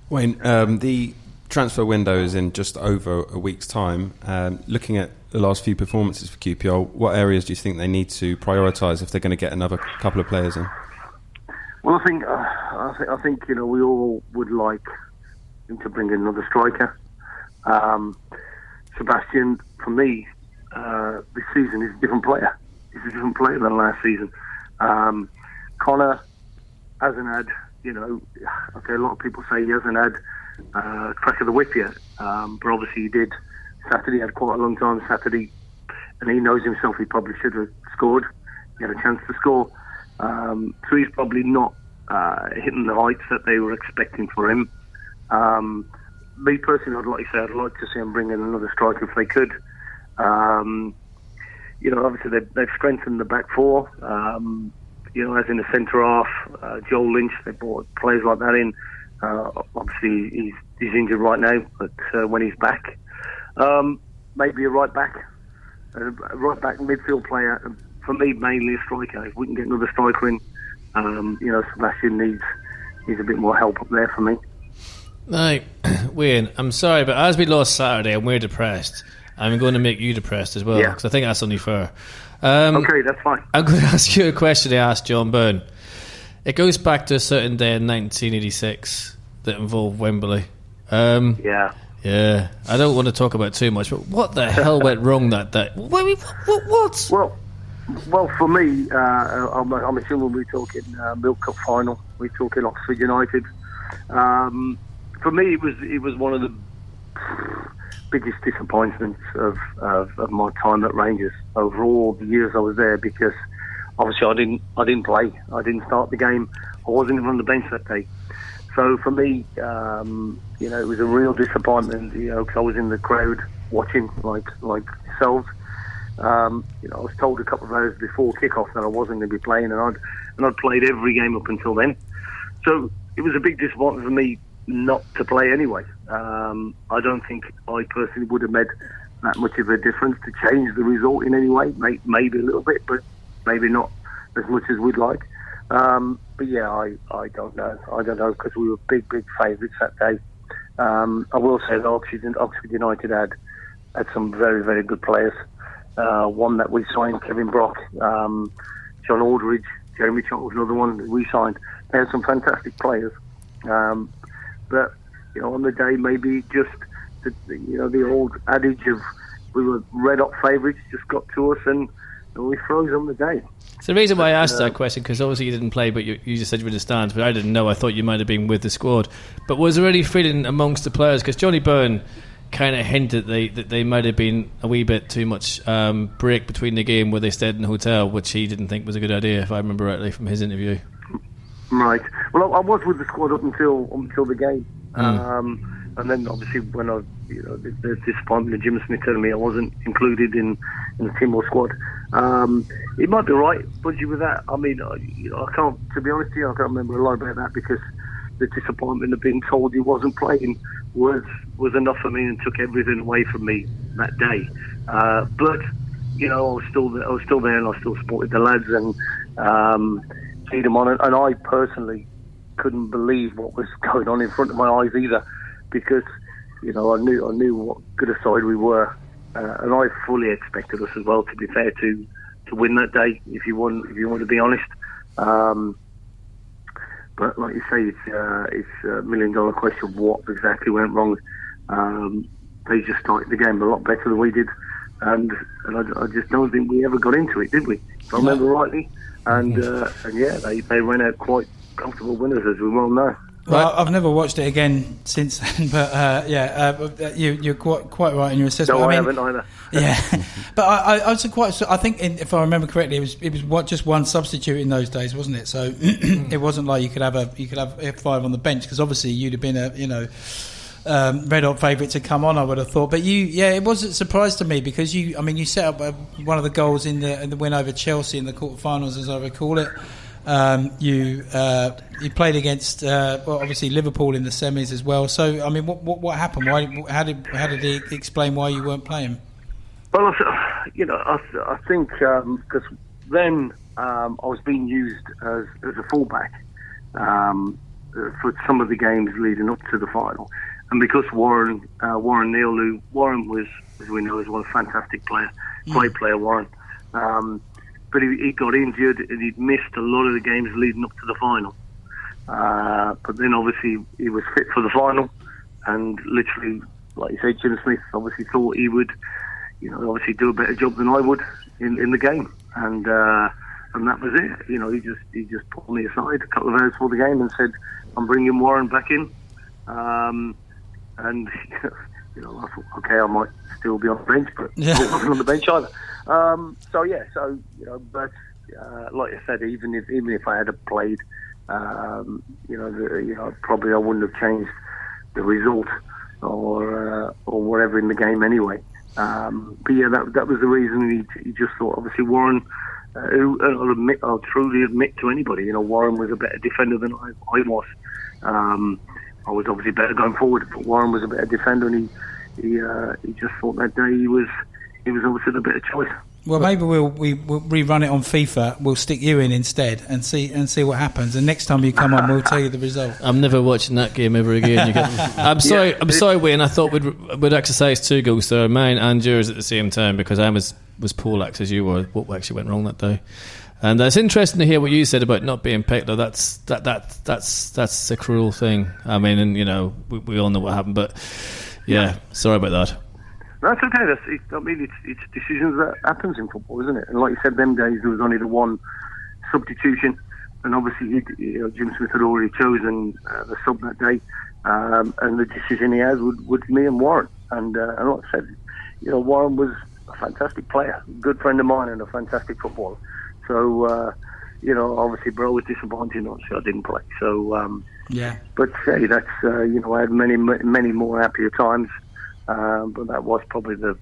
Wayne, um, the transfer window is in just over a week's time. Um, looking at the last few performances for QPR, what areas do you think they need to prioritise if they're going to get another couple of players in? Well, I think uh, I, th- I think you know we all would like to bring in another striker. Um, Sebastian, for me, uh, this season is a different player. He's a different player than last season. Um, Conor hasn't had, you know, okay, a lot of people say he hasn't had uh, crack of the whip yet, um, but obviously he did. Saturday had quite a long time Saturday, and he knows himself he probably should have scored. He had a chance to score. Um, so he's probably not uh, hitting the heights that they were expecting for him. Um, me personally, I'd like to say I'd like to see them bring in another striker if they could. Um, you know, obviously they've, they've strengthened the back four. Um, you know, as in the centre half, uh, Joel Lynch, they brought players like that in. Uh, obviously, he's, he's injured right now, but uh, when he's back, um, maybe a right back, a right back midfield player. For me, mainly a striker. If we can get another striker in, um, you know, Sebastian needs needs a bit more help up there for me. Now, Wayne, I'm sorry, but as we lost Saturday and we're depressed, I'm going to make you depressed as well Yeah. because I think that's only fair. Um, Okay, that's fine. I'm going to ask you a question I asked John Byrne. It goes back to a certain day in 1986 that involved Wembley. Um, Yeah. yeah, I don't want to talk about too much, but what the hell went wrong that day? What? What? what? Well, well, for me, uh, I'm, I'm assuming we're talking uh, Milk Cup final. We're talking Oxford United. Um, for me, it was it was one of the biggest disappointments of, of, of my time at Rangers over all the years I was there because obviously I didn't I didn't play. I didn't start the game. I wasn't even on the bench that day. So for me, um, you know, it was a real disappointment. You know, because I was in the crowd watching like like yourselves. Um, you know, I was told a couple of hours before kickoff that I wasn't going to be playing, and I'd and I'd played every game up until then. So it was a big disappointment for me not to play anyway. Um, I don't think I personally would have made that much of a difference to change the result in any way. Maybe a little bit, but maybe not as much as we'd like. Um, but yeah, I, I don't know. I don't know because we were big, big favourites that day. Um, I will say that Oxford, Oxford United had had some very, very good players. Uh, one that we signed, Kevin Brock, um, John Aldridge, Jeremy Charles, another one that we signed. They had some fantastic players. Um, but you know, on the day, maybe just the, you know the old adage of we were red hot favourites just got to us and, and we froze on the day. So the reason why I asked that question because obviously you didn't play, but you, you just said you were in the stands. But I didn't know. I thought you might have been with the squad. But was there any feeling amongst the players? Because Johnny Byrne kind of hinted they, that they might have been a wee bit too much um, break between the game where they stayed in the hotel, which he didn't think was a good idea, if I remember rightly from his interview. Right. Well, I, I was with the squad up until until the game, um, and then obviously when I, you know, the, the disappointment of Jim Smith telling me I wasn't included in, in the Timor squad. Um, it might be right, Budgie, with that. I mean, I, you know, I can't. To be honest, with you, I can't remember a lot about that because the disappointment of being told he wasn't playing was was enough for me and took everything away from me that day. Uh, but you know, I was still there, I was still there and I still supported the lads and um, feed them on, and, and I personally couldn't believe what was going on in front of my eyes either, because you know I knew I knew what good a side we were, uh, and I fully expected us as well. To be fair to to win that day, if you want if you want to be honest. Um, but like you say, it's uh, it's a million dollar question. What exactly went wrong? Um, they just started the game a lot better than we did, and and I, I just don't think we ever got into it, did we? If I remember rightly. And uh, and yeah, they they went out quite comfortable winners, as we well know. Well, I've never watched it again since then, but uh, yeah, uh, uh, you, you're quite quite right in your assessment. No, I, mean, haven't either. yeah, but I, I, I was quite. I think, in, if I remember correctly, it was it was what, just one substitute in those days, wasn't it? So it wasn't like you could have a you could have five on the bench because obviously you'd have been a you know. Um, red hot favourite to come on, I would have thought. But you, yeah, it was a surprise to me because you, I mean, you set up uh, one of the goals in the, in the win over Chelsea in the quarterfinals, as I recall it. Um, you uh, you played against uh, well, obviously Liverpool in the semis as well. So I mean, what what, what happened? Why how did how did he explain why you weren't playing? Well, you know, I, I think because then um, I was being used as, as a fullback um, for some of the games leading up to the final, and because Warren uh, Warren Neill, who Warren was, as we know, is one fantastic player, great player, Warren. Um, but he, he got injured and he'd missed a lot of the games leading up to the final. Uh, but then obviously he was fit for the final, and literally, like you said, Jim Smith obviously thought he would, you know, obviously do a better job than I would in, in the game, and uh, and that was it. You know, he just he just pulled me aside a couple of hours before the game and said, "I'm bringing Warren back in," um, and you know, I thought, okay, I might still be on the bench, but Yeah. I wasn't on the bench either. Um, so yeah, so you know, but uh, like I said, even if even if I had played, um, you know, the, you know, probably I wouldn't have changed the result or uh, or whatever in the game anyway. Um, but yeah, that that was the reason he, he just thought. Obviously, Warren. Uh, who, I'll admit, I'll truly admit to anybody, you know, Warren was a better defender than I, I was. Um, I was obviously better going forward, but Warren was a better defender, and he he, uh, he just thought that day he was he was obviously the better choice. Well, maybe we'll we, we'll rerun it on FIFA. We'll stick you in instead and see and see what happens. And next time you come on, we'll tell you the result. I'm never watching that game ever again. You get, I'm sorry. I'm sorry, Wayne. I thought we'd we'd exercise two goals there, mine and yours at the same time because I was was poleaxe as you were. What actually went wrong that day? And it's interesting to hear what you said about not being picked. That's that that that's that's a cruel thing. I mean, and you know, we, we all know what happened, but yeah, sorry about that. That's okay. That's it, I mean, it's it's decisions that happens in football, isn't it? And like you said, them days there was only the one substitution, and obviously you, know, Jim Smith had already chosen uh, the sub that day, um, and the decision he had was, was me and Warren. And, uh, and like I said, you know, Warren was a fantastic player, good friend of mine, and a fantastic footballer. So. Uh, you know, obviously, bro was disappointed. Obviously, I didn't play. So, um, Yeah. but hey, that's uh, you know, I had many, many more happier times, um, but that was probably the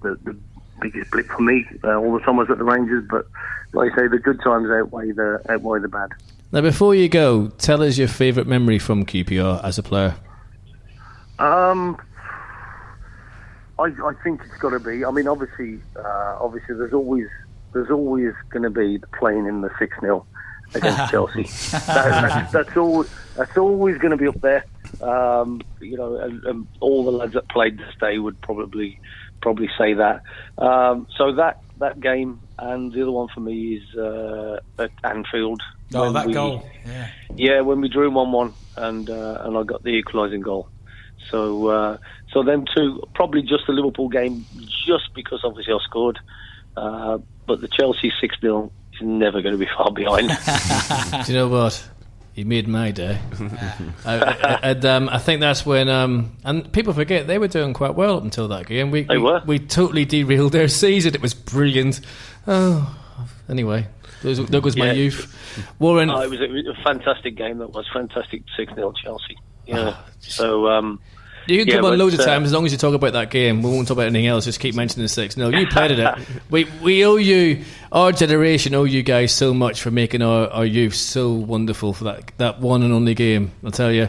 the, the biggest blip for me. Uh, all the time I was at the Rangers, but like I say, the good times outweigh the outweigh the bad. Now, before you go, tell us your favourite memory from QPR as a player. Um, I, I think it's got to be. I mean, obviously, uh, obviously, there's always there's always going to be the playing in the six 0 against Chelsea. That, that's, that's all. That's always going to be up there. Um, you know, and, and all the lads that played this day would probably probably say that. Um, so that that game and the other one for me is uh, at Anfield. Oh, that we- goal. Yeah. yeah, when we drew one one and uh, and I got the equalising goal. So uh, so them two probably just the Liverpool game just because obviously I scored. Uh, but the Chelsea six 0 is never going to be far behind. Do you know what? You made my day. I, I, and, um, I think that's when, um, and people forget they were doing quite well up until that game. We, They we, were. We totally derailed their season. It was brilliant. Oh, anyway, there was my Yeah. youth. Warren, Oh, it was a, it was a fantastic game. That was fantastic six 0 Chelsea. Yeah. so um, you can yeah, come on loads of uh, times as long as you talk about that game. We won't talk about anything else. Just keep mentioning the six. No, you played it. We we owe you, our generation owe you guys so much for making our, our youth so wonderful for that that one and only game. I'll tell you.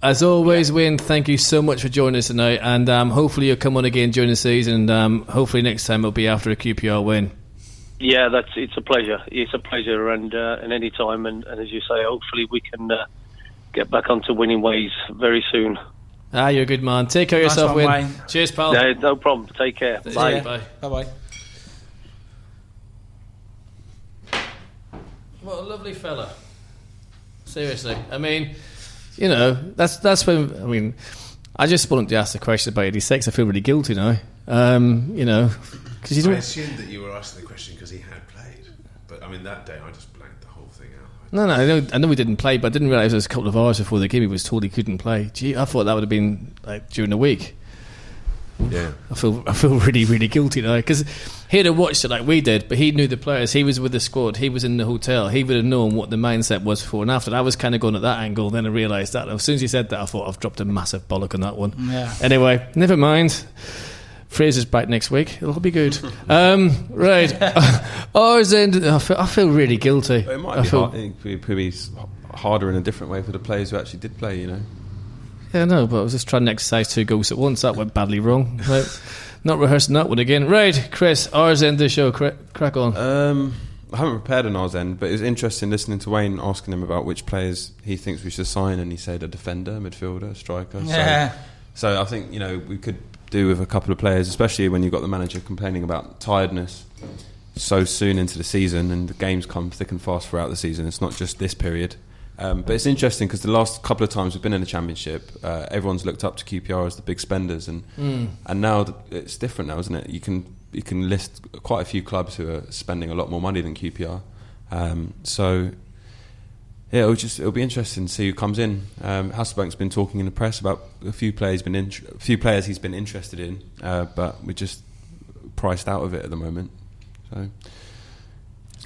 As always, Wayne, thank you so much for joining us tonight, and um, hopefully you'll come on again during the season. And um, hopefully next time it'll be after a QPR win. Yeah, that's it's a pleasure. It's a pleasure, and uh, and any time, and, and as you say, hopefully we can uh, get back onto winning ways very soon. Ah, you're a good man. Take care of Nice yourself, one, Wayne. Wayne. Cheers, pal. Yeah, no problem. Take care. Bye. Bye. Bye bye. What a lovely fella. Seriously, I mean, you know, that's that's when I mean, I just wanted to ask the question about '86. I feel really guilty now. Um, you know, because you I don't. assumed that you were asking the question because he had played, but I mean that day I just blanked the whole thing out. No, no, I know, I know we didn't play, but I didn't realise it was a couple of hours before the game. He was told he couldn't play. Gee, I thought that would have been like during the week. Yeah, I feel I feel really really guilty now because he'd have watched it like we did, but he knew the players. He was with the squad. He was in the hotel. He would have known what the mindset was before and after. I was kind of going at that angle. Then I realised that as soon as he said that, I thought I've dropped a massive bollock on that one. Yeah. Anyway, never mind. Fraser's back next week. It'll be good. Um, right. Ours end. I feel, I feel really guilty. It might I be, feel, hard, it could be harder in a different way for the players who actually did play. You know, Yeah, no, but I was just trying to exercise two goals at once. That went badly wrong. Right. Not rehearsing that one again. Right, Chris, ours end the show. Cra- crack on. um, I haven't prepared an ours end, but it was interesting listening to Wayne asking him about which players he thinks we should sign, and he said a defender, midfielder, striker. Yeah. So, so I think you know we could do with a couple of players, especially when you've got the manager complaining about tiredness so soon into the season, and the games come thick and fast throughout the season. It's not just this period. Um, but it's interesting because the last couple of times we've been in the championship, uh, everyone's looked up to QPR as the big spenders, and and now it's different now, isn't it? You can you can list quite a few clubs who are spending a lot more money than QPR. Um, so yeah, it'll just it'll be interesting to see who comes in. Um, Hasselbaink's been talking in the press about a few players been int- a few players he's been interested in, uh, but we're just priced out of it at the moment. So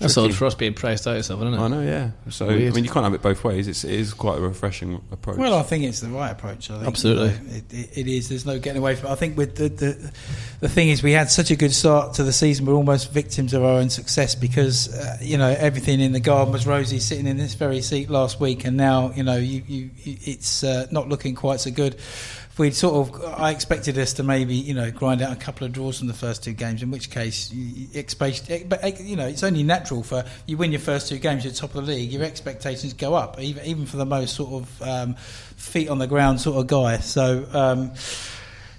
That's tricky. odd for us being priced out of something, isn't it? I know, yeah. So Weird. I mean, you can't have it both ways. It's, it is quite a refreshing approach. Well, I think it's the right approach. I think, Absolutely. you know, it, it, it is. There's no getting away from it. I think with the, the the thing is, we had such a good start to the season. We're almost victims of our own success because uh, you know everything in the garden was rosy, sitting in this very seat last week, and now you know you, you, you it's uh, not looking quite so good. If we'd sort of, I expected us to maybe you know grind out a couple of draws from the first two games. In which case, you, you expect, but you know it's only natural for you win your first two games, you're top of the league. Your expectations go up, even even for the most sort of um, feet on the ground sort of guy. So. Um,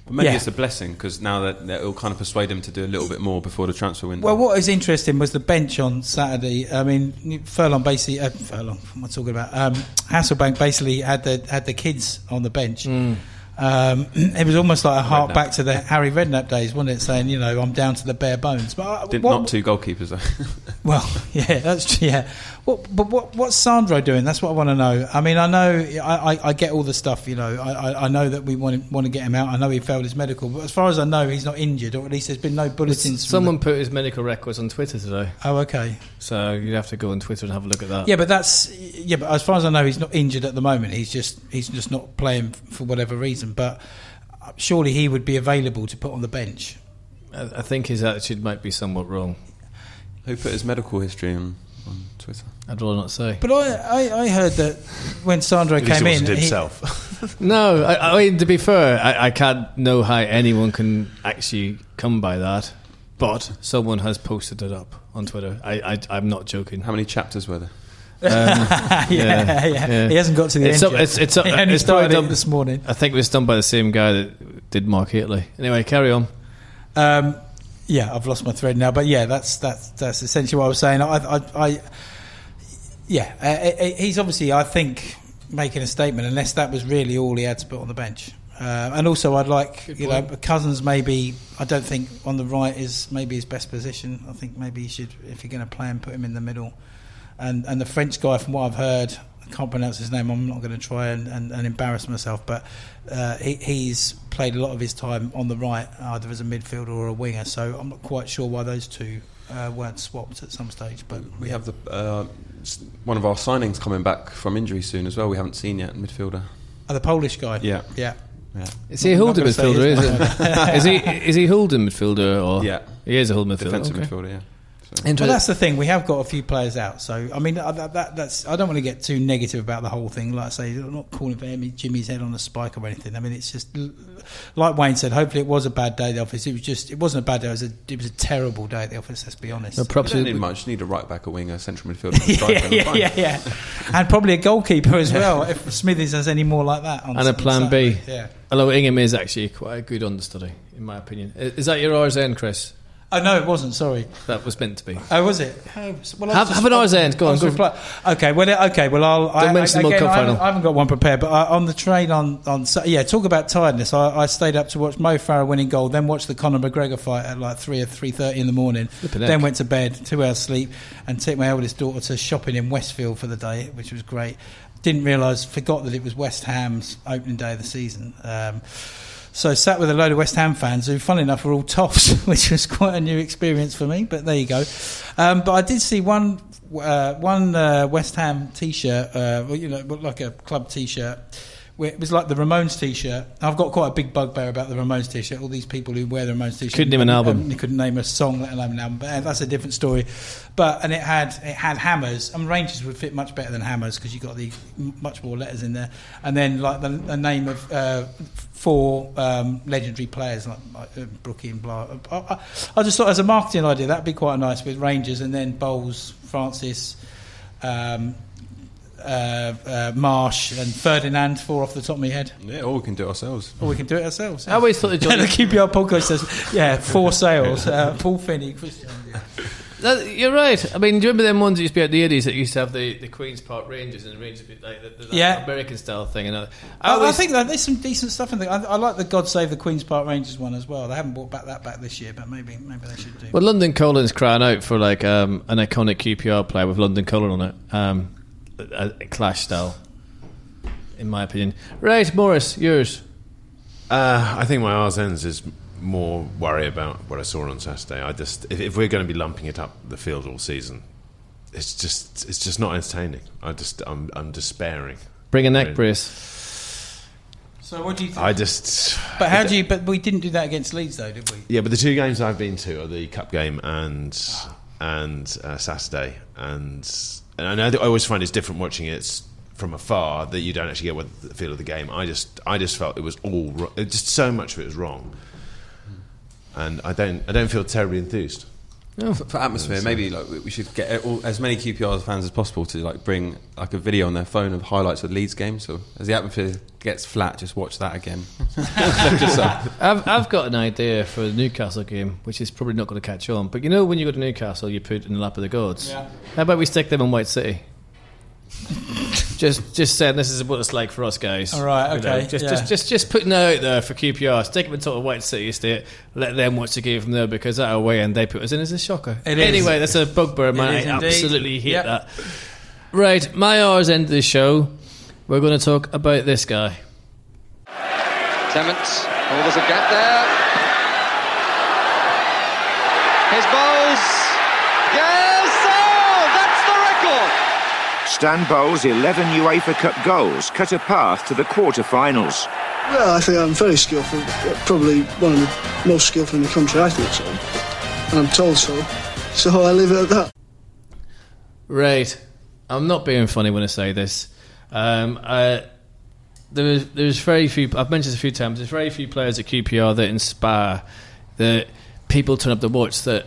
But maybe yeah. it's a blessing because now that, that it'll kind of persuade him to do a little bit more before the transfer window. Well, what was interesting was the bench on Saturday. I mean, Furlong basically, uh, Furlong, what am I talking about? Um, Hasselbaink basically had the had the kids on the bench. Um, it was almost like a hark Redknapp. back to the Harry Redknapp days, wasn't it? Saying, you know, I'm down to the bare bones. But uh, Did what- not two goalkeepers though. Well, yeah, that's true. Yeah, what, but what what's Sandro doing? That's what I want to know. I mean, I know I, I, I get all the stuff. You know, I, I, I know that we want to, want to get him out. I know he failed his medical, but as far as I know, he's not injured, or at least there's been no bulletins. from Someone put his medical records on Twitter today, oh, okay. so you'd have to go on Twitter and have a look at that. Yeah, but that's yeah. But as far as I know, he's not injured at the moment. He's just he's just not playing for whatever reason. But uh, surely he would be available to put on the bench. I, I think his attitude might be somewhat wrong. Who put his medical history on, on Twitter? I'd rather not say. But I, I, I heard that when Sandro At least came it in, wasn't he- himself. No, I, I mean to be fair, I, I can't know how anyone can actually come by that. But someone has posted it up on Twitter. I, I, I'm not joking. How many chapters were there? yeah, yeah, yeah. He hasn't got to the It's end. up- yet. it's- it's up- he only it's probably started done- this morning. I think it was done by the same guy that did Mark Hateley. Anyway, carry on. Um, yeah, I've lost my thread now, but yeah, that's that's that's essentially what I was saying. I, I, I yeah, uh, uh, he's obviously, I think, making a statement, unless that was really all he had to put on the bench. Uh, and also, I'd like Good you know. Cousins. Maybe I don't think on the right is maybe his best position. I think maybe you should, if you're going to play him, put him in the middle. And and the French guy, from what I've heard, I can't pronounce his name. I'm not going to try and, and, and embarrass myself, but uh, he, he's played a lot of his time on the right, either as a midfielder or a winger. So I'm not quite sure why those two uh, weren't swapped at some stage. But We have the uh, one of our signings coming back from injury soon as well. We haven't seen yet midfielder. oh, the Polish guy. Yeah. yeah. Yeah, Is he a Not holding midfielder? his Is, it? is he is he holding midfielder or yeah. he is a holding midfielder? Defensive okay. midfielder. Yeah. So. Well, that's the thing. We have got a few players out, so I mean, that, that, that's. I don't want to get too negative about the whole thing. Like I say, I'm not calling for Emi- Jimmy's head on a spike or anything. I mean, it's just like Wayne said. Hopefully, it was a bad day at the office. It was just. It wasn't a bad day. It was a. It was a terrible day at the office. Let's be honest. No, You props don't need much. You need a right back, a winger, central midfielder, striker, yeah, yeah, yeah, yeah, and probably a goalkeeper as well. If Smithies has any more like that, on and a on plan B. Yeah. Although Ingram is actually quite a good understudy, in my opinion. Is that your R's end, Chris? Oh no, it wasn't. Sorry. That was meant to be. Oh, was it? Oh, well, Have- have an hour's end. Go I on, go. reply- okay, well, okay, well, I'll. Don't mention I, the World Cup I haven't, final. I haven't got one prepared, but I, on the train on on yeah, talk about tiredness. I, I stayed up to watch Mo Farah winning goal, then watched the Conor McGregor fight at like three or three thirty in the morning. Flippin' Then heck. went to bed, two hours sleep, and took my eldest daughter to shopping in Westfield for the day, which was great. Didn't realise, forgot that it was West Ham's opening day of the season. Um, so sat with a load of West Ham fans who, funnily enough, were all toffs, which was quite a new experience for me. But there you go. Um, but I did see one uh, one uh, West Ham T-shirt, uh, you know, like a club T-shirt. It was like the Ramones T-shirt. I've got quite a big bugbear about the Ramones T-shirt. All these people who wear the Ramones T-shirt Couldn't name an album. um, you couldn't name a song, let alone an album. But uh, that's a different story. But and it had it had hammers. And Rangers would fit much better than hammers because you got the much more letters in there. And then like the, the name of uh, four um, legendary players like, like uh, Brookie and blah. I, I, I just thought as a marketing idea that'd be quite nice with Rangers and then Bowles, Francis. Um, uh, uh, Marsh and Ferdinand, four off the top of my head. Yeah, or we can do it ourselves. Or we can do it ourselves. I always thought the the Johnny. QPR podcast says, yeah, four sales. Uh, Paul Finney, Christian. That- you're right. I mean, do you remember them ones that used to be at the Eddies that used to have the, the Queen's Park Rangers and the Rangers like the, the, Yeah. American style thing? And all- I, I always- think that there's some decent stuff in there. I, I like the God Save the Queen's Park Rangers one as well. They haven't brought back that back this year, but maybe maybe they should do. Well, London Calling's crying out for like um, an iconic QPR player with London Calling on it, um, a, a clash style, in my opinion. Right, Morris, yours. Uh, I think my R's ends is more worry about what I saw on Saturday. I just, if, if we're going to be lumping it up the field all season, it's just, it's just not entertaining. I just, I'm, I'm despairing. Bring a neck Really? brace. so what do you think? I just. but how do you? But we didn't do that against Leeds, though, did we? Yeah, but the two games I've been to are the cup game and and uh, Saturday, and and I I always find it's different watching it from afar that you don't actually get what the feel of the game. I just I just felt it was all just so much of it was wrong, and I don't I don't feel terribly enthused. For, for atmosphere, maybe like we we should get all, as many QPR fans as possible to like bring like a video on their phone of highlights of Leeds game. So as the atmosphere gets flat, just watch that again. just so. I've, I've got an idea for the Newcastle game, which is probably not going to catch on. But you know, when you go to Newcastle, you put in the lap of the gods. Yeah. How about we stick them in White City? just, just saying this is what it's like for us guys. All right, You know, okay, just, yeah. just, just, just putting that out there for QPR. Stick them in total White City Estate. Let them watch the game from there because that away and they put us in as a shocker. It is. anyway, that's a bugbear man. I absolutely hate Yep. that. Right, my R's end of the show. We're going to talk about this guy. Clement. Oh, there's a gap there. His bowls. Yes! Oh, that's the record. Stan Bowles' 11 UEFA Cup goals cut a path to the quarter-finals. Well, I think I'm very skillful. Probably one of the most skillful in the country, I think so. And I'm told so. So I leave it at that. Right. I'm not being funny when I say this. Um, uh, there's there's very few. I've mentioned this a few times. There's very few players at QPR that inspire that people turn up to watch. That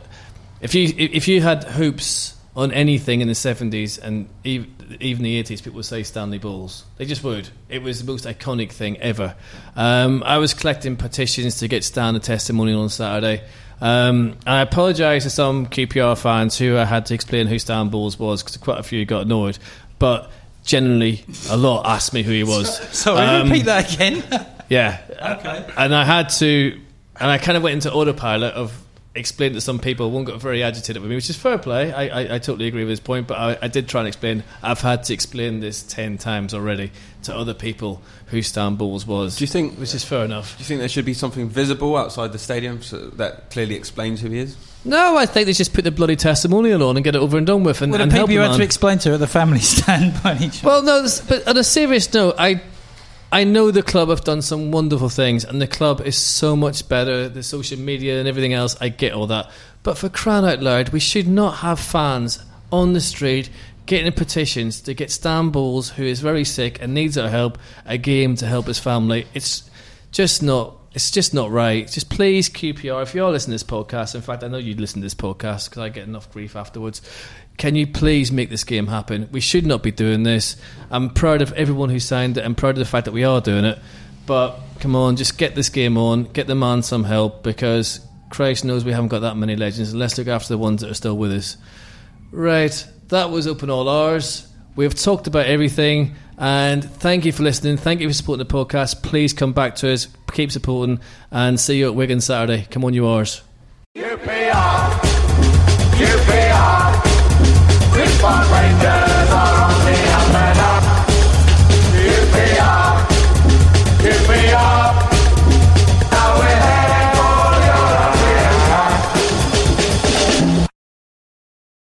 if you if you had hoops on anything in the 70s and ev- even the 80s, people would say Stanley Bowles. They just would. It was the most iconic thing ever. Um, I was collecting petitions to get Stan a testimonial on Saturday. Um, I apologise to some QPR fans who I had to explain who Stan Bowles was because quite a few got annoyed. But generally, a lot asked me who he was. Sorry, Um, repeat that again. yeah. Okay. And I had to, and I kind of went into autopilot of explain to some people. One got very agitated with me, which is fair play. I, I, I totally agree with his point, but I, I did try and explain. I've had to explain this ten times already to other people who Stan Bowles was. Do you think? Which is fair enough. Do you think there should be something visible outside the stadium so that clearly explains who he is? No, I think they just put the bloody testimonial on and get it over and done with, and, Well, the and help people you had to explain to at the family stand by each Well, no, but on a serious note, I I know the club have done some wonderful things, and the club is so much better. The social media and everything else, I get all that. But for crying out loud, we should not have fans on the street getting petitions to get Stan Bowles, who is very sick and needs our help, a game to help his family. It's just not. It's just not right. Just please, QPR, if you're listening to this podcast, in fact, I know you'd listen to this podcast because I get enough grief afterwards. Can you please make this game happen? We should not be doing this. I'm proud of everyone who signed it. I'm proud of the fact that we are doing it. But come on, just get this game on. Get the man some help because Christ knows we haven't got that many legends. Let's look after the ones that are still with us. Right, that was Open All Hours. We've talked about everything, and thank you for listening. Thank you for supporting the podcast. Please come back to us, keep supporting, and see you at Wigan Saturday. Come on, you ours. Rangers.